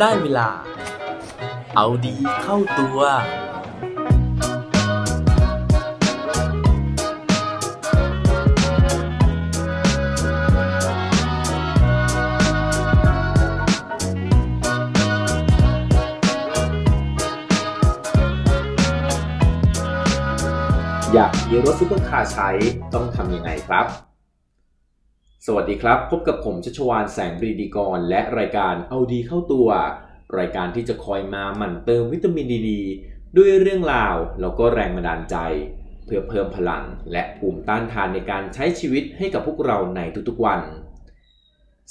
ได้เวลา เอาดีเข้าตัว อยากมีรถซุปเปอร์คาร์ใช้ต้องทำยังไงครับ สวัสดีครับ พบกับผมชัชวานแสงปรีดีกร และรายการเอาดีเข้าตัว รายการที่จะคอยมาหมั่นเติมวิตามินดีดด้วยเรื่องราวแล้วก็แรงบันดาลใจ เพื่อเพิ่มพลังและภูมิต้านทานในการใช้ชีวิตให้กับพวกเราในทุกๆวัน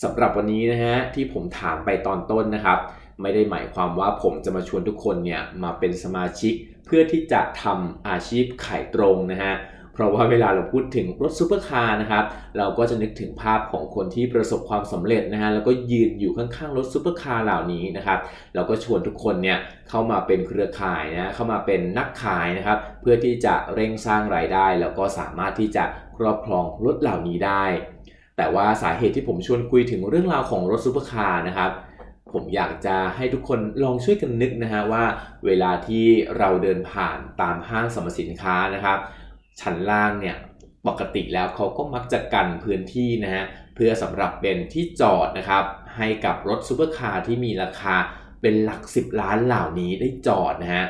สำหรับวันนี้นะฮะที่ผมถามไปตอนต้นนะครับ ไม่ได้หมายความว่าผมจะมาชวนทุกคนเนี่ยมาเป็นสมาชิก เพื่อที่จะทำอาชีพขายตรงนะฮะ เพราะว่าเวลาเราพูดถึงรถซูเปอร์คาร์นะครับ เราก็จะนึกถึงภาพของคนที่ประสบความสำเร็จนะฮะแล้วก็ยืนอยู่ข้างๆรถซูเปอร์คาร์เหล่านี้นะครับเราก็ชวนทุกคนเนี่ยเข้ามาเป็นเครือข่ายนะเข้ามาเป็นนักขายนะครับ เพื่อที่จะเร่งสร้างรายได้ แล้วก็สามารถที่จะครอบครองรถเหล่านี้ได้ แต่ว่าสาเหตุที่ผมชวนคุยถึงเรื่องราวของรถซูเปอร์คาร์นะครับผมอยากจะให้ทุกคนลองช่วยกันนึกนะฮะว่า เวลาที่เราเดินผ่านตามห้างสรรพสินค้านะครับ ชั้นล่างเนี่ยปกติแล้วเขาก็มักจะกันพื้นที่นะฮะเพื่อสำหรับเป็นที่จอดนะครับ ให้กับรถซูเปอร์คาร์ที่มีราคาเป็นหลัก 10 ล้านเหล่านี้ได้จอดนะฮะ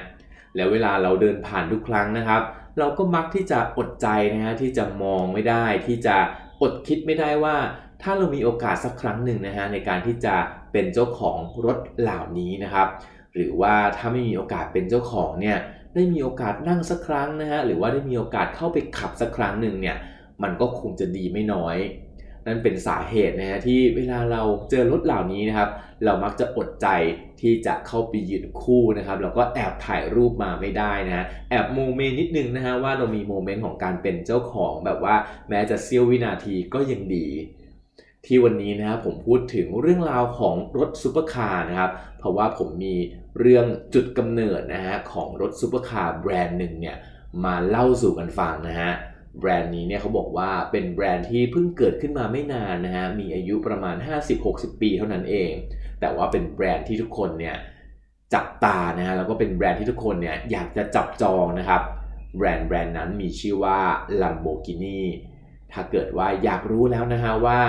แล้วเวลาเราเดินผ่านทุกครั้งนะครับ เราก็มักที่จะอดใจนะฮะที่จะมองไม่ได้ที่จะอดคิดไม่ได้ว่า ถ้าเรามีโอกาสสักครั้งหนึ่งนะฮะในการที่จะเป็นเจ้าของรถเหล่านี้นะครับ หรือว่าถ้าไม่มีโอกาสเป็นเจ้าของเนี่ย ได้มีโอกาสนั่งสักครั้งนะฮะหรือว่าได้มีโอกาสเข้าไปขับสักครั้งหนึ่งเนี่ยมันก็คงจะดีไม่น้อย นั่นเป็นสาเหตุนะฮะที่เวลาเราเจอรถเหล่านี้นะครับ เรามักจะอดใจที่จะเข้าไปยืนคู่นะครับแล้วก็แอบถ่ายรูปมาไม่ได้นะฮะแอบโมเมนต์นิดนึงนะฮะว่าเรามีโมเมนต์ของการเป็นเจ้าของแบบว่าแม้จะเสี้ยววินาทีก็ยังดี ที่วันนี้นะครับผมพูดถึงเรื่องราวของรถซูเปอร์คาร์นะครับเพราะว่าผมมีเรื่องจุดกำเนิดนะฮะของรถซูเปอร์คาร์แบรนด์หนึ่งเนี่ยมาเล่าสู่กันฟังนะฮะแบรนด์นี้เนี่ยเขาบอกว่าเป็นแบรนด์ที่เพิ่งเกิดขึ้นมาไม่นานนะฮะมีอายุประมาณ 50-60 ปีเท่านั้นเอง แต่ว่าเป็นแบรนด์ที่ทุกคนเนี่ยจับตานะฮะแล้วก็เป็นแบรนด์ที่ทุกคนเนี่ยอยากจะจับจองนะครับแบรนด์แบรนด์นั้นมีชื่อว่า Lamborghini ถ้าเกิดว่าอยากรู้แล้วนะฮะว่า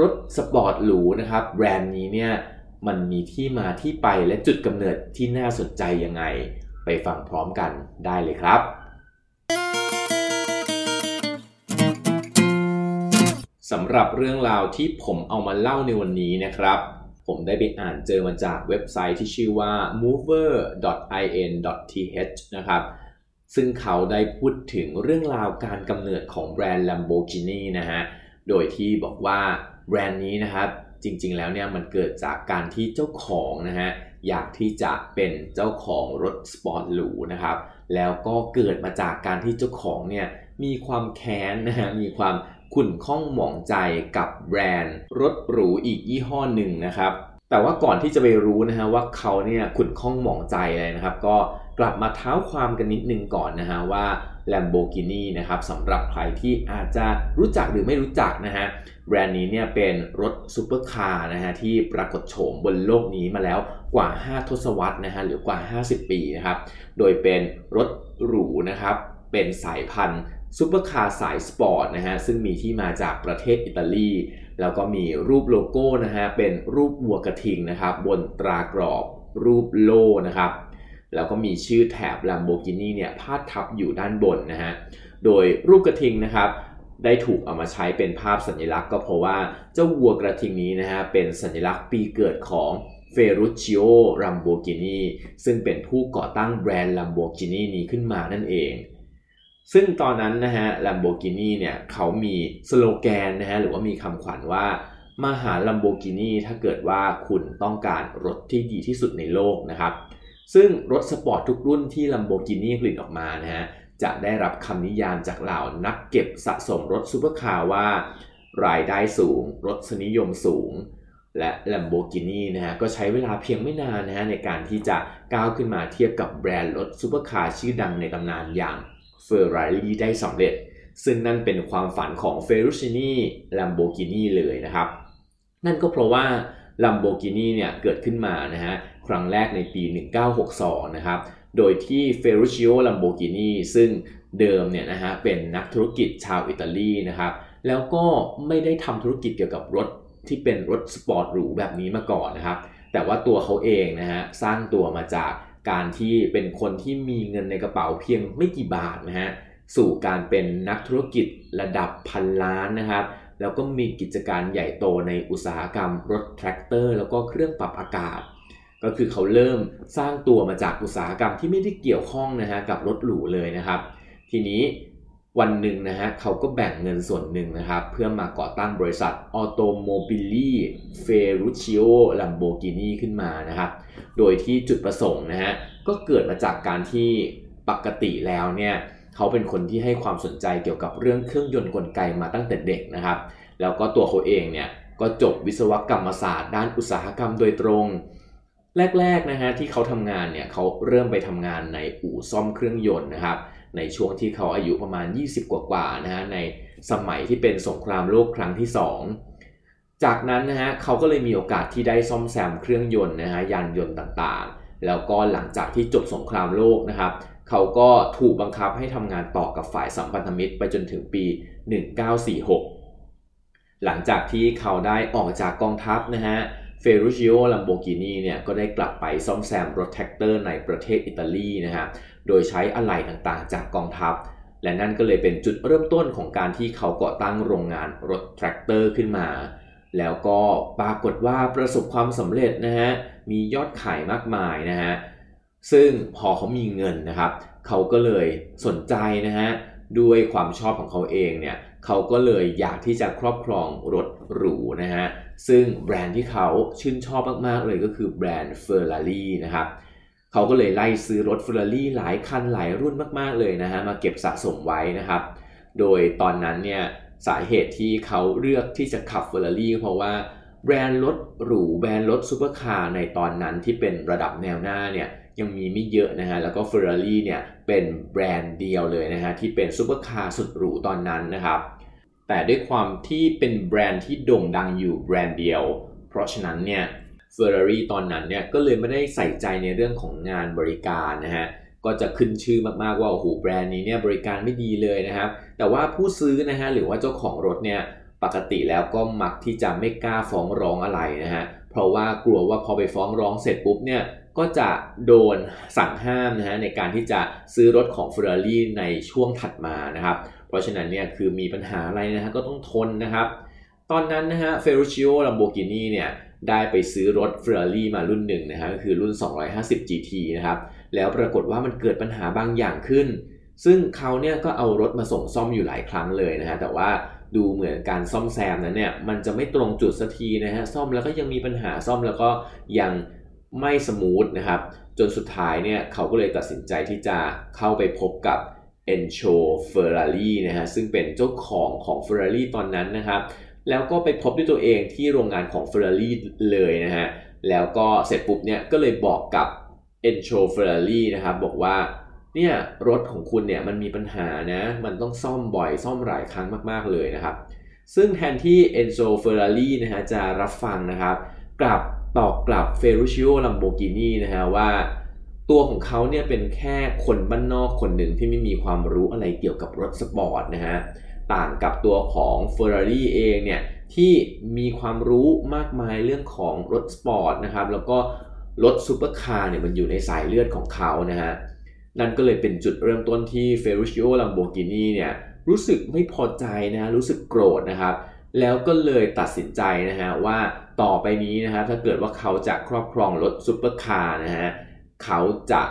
รถสปอร์ตหรูนะครับแบรนด์นี้เนี่ยมันมีที่มาที่ไปและจุดกำเนิดที่น่าสนใจยังไง ไปฟังพร้อมกันได้เลยครับ สำหรับเรื่องราวที่ผมเอามาเล่าในวันนี้นะครับ ผมได้ไปอ่านเจอมาจากเว็บไซต์ที่ชื่อว่า mover.in.th นะครับ ซึ่งเขาได้พูดถึงเรื่องราวการกำเนิดของแบรนด์ Lamborghini นะฮะ โดยที่บอกว่าแบรนด์นี้นะครับ จริงๆแล้วเนี่ยมันเกิดจากการที่เจ้าของนะฮะ อยากที่จะเป็นเจ้าของรถสปอร์ตหรูนะครับ แล้วก็เกิดมาจากการที่เจ้าของเนี่ยมีความแค้นนะฮะ มีความขุ่นข้องหมองใจกับแบรนด์ รถหรูอีกยี่ห้อหนึ่งนะครับแต่ว่าก่อนที่จะไปรู้นะฮะว่าเขาเนี่ยขุ่นข้องหมองใจเลยนะครับ ก็ กลับมาท้าวความกันนิดนึงก่อนนะฮะว่า Lamborghini นะครับสำหรับใครที่อาจจะรู้จักหรือไม่รู้จักนะฮะแบรนด์นี้เนี่ยเป็นรถซูเปอร์คาร์นะฮะที่ปรากฏโฉมบนโลกนี้มาแล้วกว่า 5 ทศวรรษนะฮะหรือกว่า 50 ปีนะครับโดยเป็นรถหรูนะครับเป็นสายพันธุ์ซูเปอร์คาร์สายสปอร์ตนะฮะซึ่งมีที่มาจากประเทศอิตาลีแล้วก็มีรูปโลโก้นะฮะเป็นรูปวัวกระทิงนะครับบนตรากรอบรูปโล่นะครับ แล้วก็มีชื่อแถบ Lamborghini เนี่ยพาดทับอยู่ด้านบนนะฮะ โดยรูปกระทิงนะครับได้ถูกเอามาใช้เป็นภาพสัญลักษณ์ก็เพราะว่าเจ้าวัวกระทิงนี้นะฮะเป็นสัญลักษณ์ปีเกิดของเฟรุชิโอลัมโบกินีซึ่งเป็นผู้ก่อตั้งแบรนด์ Lamborghini นี้ขึ้นมานั่นเอง ซึ่งตอนนั้นนะฮะ Lamborghini เนี่ยเขามีสโลแกนนะฮะหรือว่ามีคำขวัญว่ามาหา Lamborghini ถ้าเกิดว่าคุณต้องการรถที่ดีที่สุดในโลกนะครับ ซึ่งรถสปอร์ตทุกรุ่นที่ Lamborghini ผลิตออกมานะฮะจะได้รับคำนิยามจากเหล่านักเก็บสะสมรถซูเปอร์คาร์ว่า รายได้สูง รสนิยมสูง และ Lamborghini นะฮะก็ใช้เวลาเพียงไม่นานนะฮะในการที่จะก้าวขึ้นมาเทียบกับแบรนด์รถซูเปอร์คาร์ชื่อดังในตำนานอย่าง Ferrari ได้สำเร็จ ซึ่งนั่นเป็นความฝันของ Ferruccio Lamborghini เลยนะครับ นั่นก็เพราะว่า Lamborghini เนี่ยเกิดขึ้นมานะฮะ ครั้งแรกในปี 1962 นะครับ โดยที่ Ferruccio Lamborghini ซึ่งเดิมเนี่ยนะฮะเป็นนักธุรกิจชาวอิตาลีนะครับ แล้วก็ไม่ได้ทำธุรกิจเกี่ยวกับรถที่เป็นรถสปอร์ตหรูแบบนี้มาก่อนนะครับ แต่ว่าตัวเขาเองนะฮะสร้างตัวมาจากการที่เป็นคนที่มีเงินในกระเป๋าเพียงไม่กี่บาทนะฮะสู่การเป็นนักธุรกิจระดับพันล้านนะครับ แล้วก็มีกิจการใหญ่โตในอุตสาหกรรมรถแทรกเตอร์ แล้วก็เครื่องปรับอากาศ ก็คือเขาเริ่มสร้างตัวมาจากอุตสาหกรรมที่ไม่ได้เกี่ยวข้องนะฮะกับรถหรูเลยนะครับ ทีนี้วันหนึ่งนะฮะเขาก็แบ่งเงินส่วนหนึ่งนะครับ เพื่อมาก่อตั้งบริษัท Automobili Ferruccio Lamborghini ขึ้นมานะครับ โดยที่จุดประสงค์นะฮะก็เกิดมาจากการที่ปกติแล้วเนี่ยเขาเป็นคนที่ให้ความสนใจเกี่ยวกับเรื่องเครื่องยนต์กลไกมาตั้งแต่เด็กนะครับ แล้วก็ตัวเขาเองเนี่ยก็จบวิศวกรรมศาสตร์ด้านอุตสาหกรรมโดยตรง แรกๆนะฮะที่เขาทำงานเนี่ยเขาเริ่มไปทำงานในอู่ซ่อมเครื่องยนต์นะครับในช่วงที่เขาอายุประมาณ 20 กว่าๆนะฮะในสมัยที่เป็นสงครามโลกครั้งที่ 2 จากนั้นนะฮะเขาก็เลยมีโอกาสที่ได้ซ่อมแซมเครื่องยนต์นะฮะยานยนต์ต่างๆ แล้วก็หลังจากที่จบสงครามโลกนะครับเขาก็ถูกบังคับให้ทำงานต่อกับฝ่ายสัมพันธมิตรไปจนถึงปี 1946 หลังจากที่เขาได้ออกจากกองทัพนะฮะ Ferruccio Lamborghini เนี่ยก็ได้กลับไปซ่อมแซมรถแทรกเตอร์ในประเทศอิตาลีนะฮะ โดยใช้อะไหล่ต่างๆ จากกองทัพ และนั่นก็เลยเป็นจุดเริ่มต้นของการที่เขาก่อตั้งโรงงานรถแทรกเตอร์ขึ้นมา แล้วก็ปรากฏว่าประสบความสำเร็จนะฮะ มียอดขายมากมายนะฮะ ซึ่งพอเขามีเงินนะครับ เขาก็เลยสนใจนะฮะ ด้วยความชอบของเขาเองเนี่ย เขาก็เลยอยากที่จะครอบครองรถหรูนะฮะ ซึ่งแบรนด์ที่เขาชื่นชอบมากๆเลยก็คือแบรนด์ Ferrari นะครับ เขาก็เลยไล่ซื้อรถ Ferrari หลายคันหลายรุ่นมากๆเลยนะฮะ มาเก็บสะสมไว้นะครับ โดยตอนนั้นเนี่ยสาเหตุที่เขาเลือกที่จะขับ Ferrari เพราะว่าแบรนด์รถหรูแบรนด์รถซูเปอร์คาร์ในตอนนั้นที่เป็นระดับแนวหน้าเนี่ย ยังมีไม่เยอะนะฮะแล้วก็ Ferrari เนี่ยเป็นแบรนด์เดียวเลยนะฮะที่เป็นซูเปอร์คาร์สุดหรูตอนนั้นนะครับแต่ด้วยความที่เป็นแบรนด์ที่โด่งดังอยู่แบรนด์เดียว เพราะฉะนั้นเนี่ย Ferrari ตอนนั้นเนี่ยก็เลยไม่ได้ใส่ใจในเรื่องของงานบริการนะฮะก็จะขึ้นชื่อมากๆว่าโอ้โหแบรนด์นี้เนี่ยบริการไม่ดีเลยนะครับ แต่ว่าผู้ซื้อนะฮะหรือว่าเจ้าของรถเนี่ยปกติแล้วก็มักที่จะไม่กล้าฟ้องร้องอะไรนะฮะเพราะว่ากลัวว่าพอไปฟ้องร้องเสร็จปุ๊บเนี่ย ก็จะโดนสั่งห้ามนะฮะในการที่จะซื้อรถของ Ferrari ในช่วงถัดมานะครับ เพราะฉะนั้นเนี่ยคือมีปัญหาอะไรนะฮะก็ต้องทนนะครับ ตอนนั้นนะฮะ Ferruccio Lamborghini เนี่ยได้ไปซื้อรถ Ferrari มารุ่นหนึ่งนะฮะก็คือรุ่น 250 GT นะครับ แล้วปรากฏว่ามันเกิดปัญหาบางอย่างขึ้น ซึ่งเขาเนี่ยก็เอารถมาส่งซ่อมอยู่หลายครั้งเลยนะฮะแต่ว่าดูเหมือนการซ่อมแซมนั้นเนี่ยมันจะไม่ตรงจุดสักทีนะฮะซ่อมแล้วก็ยังมีปัญหาซ่อมแล้วก็ยัง ไม่สมูทนะครับ จนสุดท้ายเนี่ยเขาก็เลยตัดสินใจที่จะเข้าไปพบกับ Enzo Ferrari นะฮะซึ่งเป็นเจ้าของของ Ferrari ตอนนั้นนะครับ แล้วก็ไปพบด้วยตัวเองที่โรงงานของ Ferrari เลยนะฮะแล้วก็เสร็จปุ๊บเนี่ยก็เลยบอกกับ Enzo Ferrari นะครับบอกว่าเนี่ยรถของคุณเนี่ยมันมีปัญหานะมันต้องซ่อมบ่อยซ่อมหลายครั้งมากๆเลยนะครับ ซึ่งแทนที่ Enzo Ferrari นะฮะจะรับฟังนะครับกลับ ตอบกลับ Ferruccio Lamborghini นะฮะว่า ตัวของเขาเนี่ยเป็นแค่คนบ้านนอกคนหนึ่งที่ไม่มีความรู้อะไรเกี่ยวกับรถสปอร์ตนะฮะต่างกับตัวของ Ferrari เองเนี่ยที่มีความรู้มากมายเรื่องของรถสปอร์ตนะครับแล้วก็รถซูเปอร์คาร์เนี่ยมันอยู่ในสายเลือดของเขานะฮะนั่นก็เลยเป็นจุดเริ่มต้นที่ Ferruccio Lamborghini เนี่ยรู้สึกไม่พอใจนะรู้สึกโกรธนะครับ แล้วก็เลยตัดสินใจนะฮะว่าต่อไปนี้นะฮะถ้าเกิดว่าเขาจะครอบครองรถซูเปอร์คาร์นะฮะเขาจะ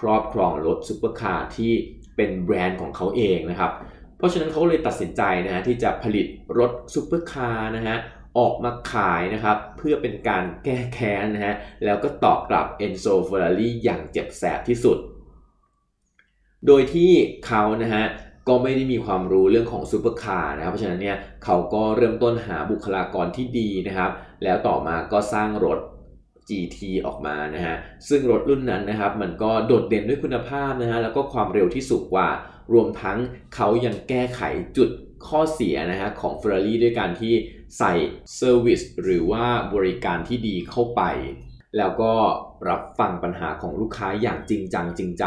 ครอบครองรถซูเปอร์คาร์ที่เป็นแบรนด์ของเขาเองนะครับ เพราะฉะนั้นเขาเลยตัดสินใจนะฮะที่จะผลิตรถซูเปอร์คาร์นะฮะออกมาขายนะครับ เพื่อเป็นการแก้แค้นนะฮะแล้วก็ตอบกลับ Enzo Ferrari อย่างเจ็บแสบที่สุด โดยที่เขานะฮะ ก็ไม่ได้มีความรู้เรื่องของซูเปอร์คาร์นะครับ เพราะฉะนั้นเนี่ยเขาก็เริ่มต้นหาบุคลากรที่ดีนะครับ แล้วต่อมาก็สร้างรถ GT ออกมานะฮะ ซึ่งรถรุ่นนั้นนะครับ มันก็โดดเด่นด้วยคุณภาพนะฮะ แล้วก็ความเร็วที่สูงกว่า รวมทั้งเขายังแก้ไขจุดข้อเสียนะฮะของ Ferrari ด้วยการที่ใส่เซอร์วิสหรือว่าบริการที่ดีเข้าไป แล้วก็รับฟังปัญหาของลูกค้าอย่างจริงจังจริงใจ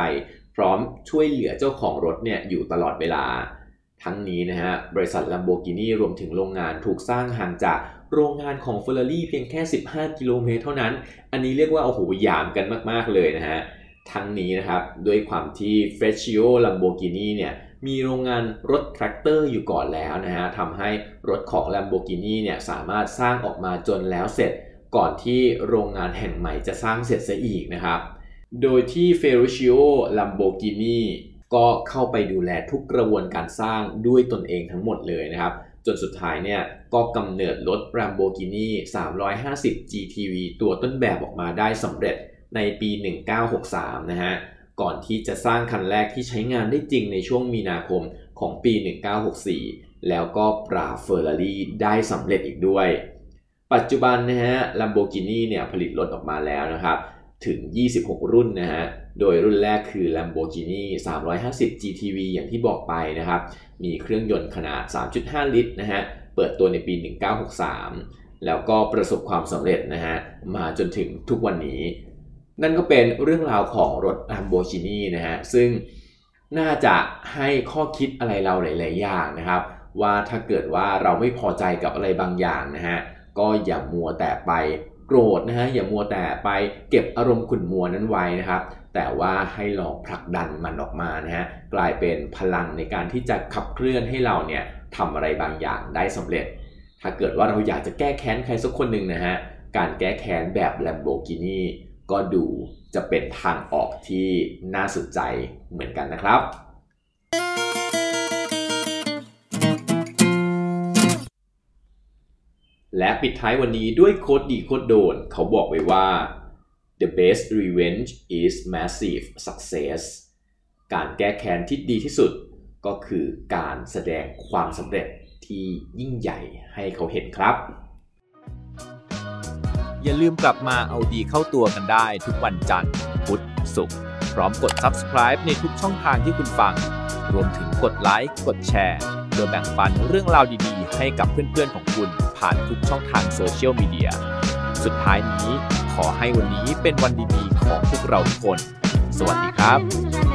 พร้อมช่วยเหลือเจ้าของรถเนี่ยอยู่ตลอดเวลา ทั้งนี้นะฮะบริษัท Lamborghini รวมถึงโรงงานถูกสร้างห่างจากโรงงานของ Ferrari เพียงแค่ 15 กิโลเมตรเท่านั้น อันนี้เรียกว่าโอ้โหยามกันมากๆเลยนะฮะทั้งนี้นะครับด้วยความที่ f r e s c i o Lamborghini เนี่ยมีโรงงานรถแทรกเตอร์อยู่ก่อนแล้วนะฮะทำให้รถของ Lamborghini เนี่ยสามารถสร้างออกมาจนแล้วเสร็จ ก่อนที่โรงงานแห่งใหม่จะสร้างเสร็จซะอีกนะครับ โดยที่ Ferruccio Lamborghini ก็เข้าไปดูแลทุกกระบวนการสร้างด้วยตนเองทั้งหมดเลยนะครับ จนสุดท้ายเนี่ยก็กำเนิดรถ Lamborghini 350 GTV ตัวต้นแบบออกมาได้สำเร็จในปี 1963 นะฮะ ก่อนที่จะสร้างคันแรกที่ใช้งานได้จริงในช่วงมีนาคมของปี 1964 แล้วก็ปราเฟอร์รารี่ได้สำเร็จอีกด้วย ปัจจุบันนะฮะ Lamborghini เนี่ยผลิตรถออกมาแล้วนะครับ ถึง 26 รุ่นนะฮะ โดยรุ่นแรกคือ Lamborghini 350 GTV อย่างที่บอกไปนะครับ มีเครื่องยนต์ขนาด 3.5 ลิตรนะฮะ เปิดตัวในปี 1963 แล้วก็ประสบความสำเร็จนะฮะ มาจนถึงทุกวันนี้ นั่นก็เป็นเรื่องราวของรถ Lamborghini นะฮะ ซึ่งน่าจะให้ข้อคิดอะไรเราหลาย ๆ อย่างนะครับ ว่าถ้าเกิดว่าเราไม่พอใจกับอะไรบางอย่างนะฮะ ก็อย่ามัวแต่ไป โกรธนะฮะอย่ามัวแต่ไปเก็บอารมณ์ขุ่นมัวนั้นไว้นะครับ แต่ว่าให้ลองผลักดันมันออกมานะฮะกลายเป็นพลังในการที่จะขับเคลื่อนให้เราเนี่ยทำอะไรบางอย่างได้สำเร็จ ถ้าเกิดว่าเราอยากจะแก้แค้นใครสักคนหนึ่งนะฮะการแก้แค้นแบบ Lamborghini ก็ดูจะเป็นทางออกที่น่าสนใจเหมือนกันนะครับ และปิดท้ายวันนี้ด้วยโคดดีโคดโดน เขาบอกไว้ว่า the best revenge is massive success การแก้แค้นที่ดีที่สุดก็คือการแสดงความสำเร็จที่ยิ่งใหญ่ให้เขาเห็นครับ อย่าลืมกลับมาเอาดีเข้าตัวกันได้ทุกวันจันทร์ พุธ ศุกร์ พร้อมกด subscribe ในทุกช่องทางที่คุณฟัง รวมถึงกดไลค์ กดแชร์โดยแบ่งปันเรื่องราวดีๆ ให้กับเพื่อนๆของคุณ ผ่านทุกช่องทางโซเชียลมีเดีย สุดท้ายนี้ขอให้วันนี้เป็นวันดีๆของพวกเราทุกคน สวัสดีครับ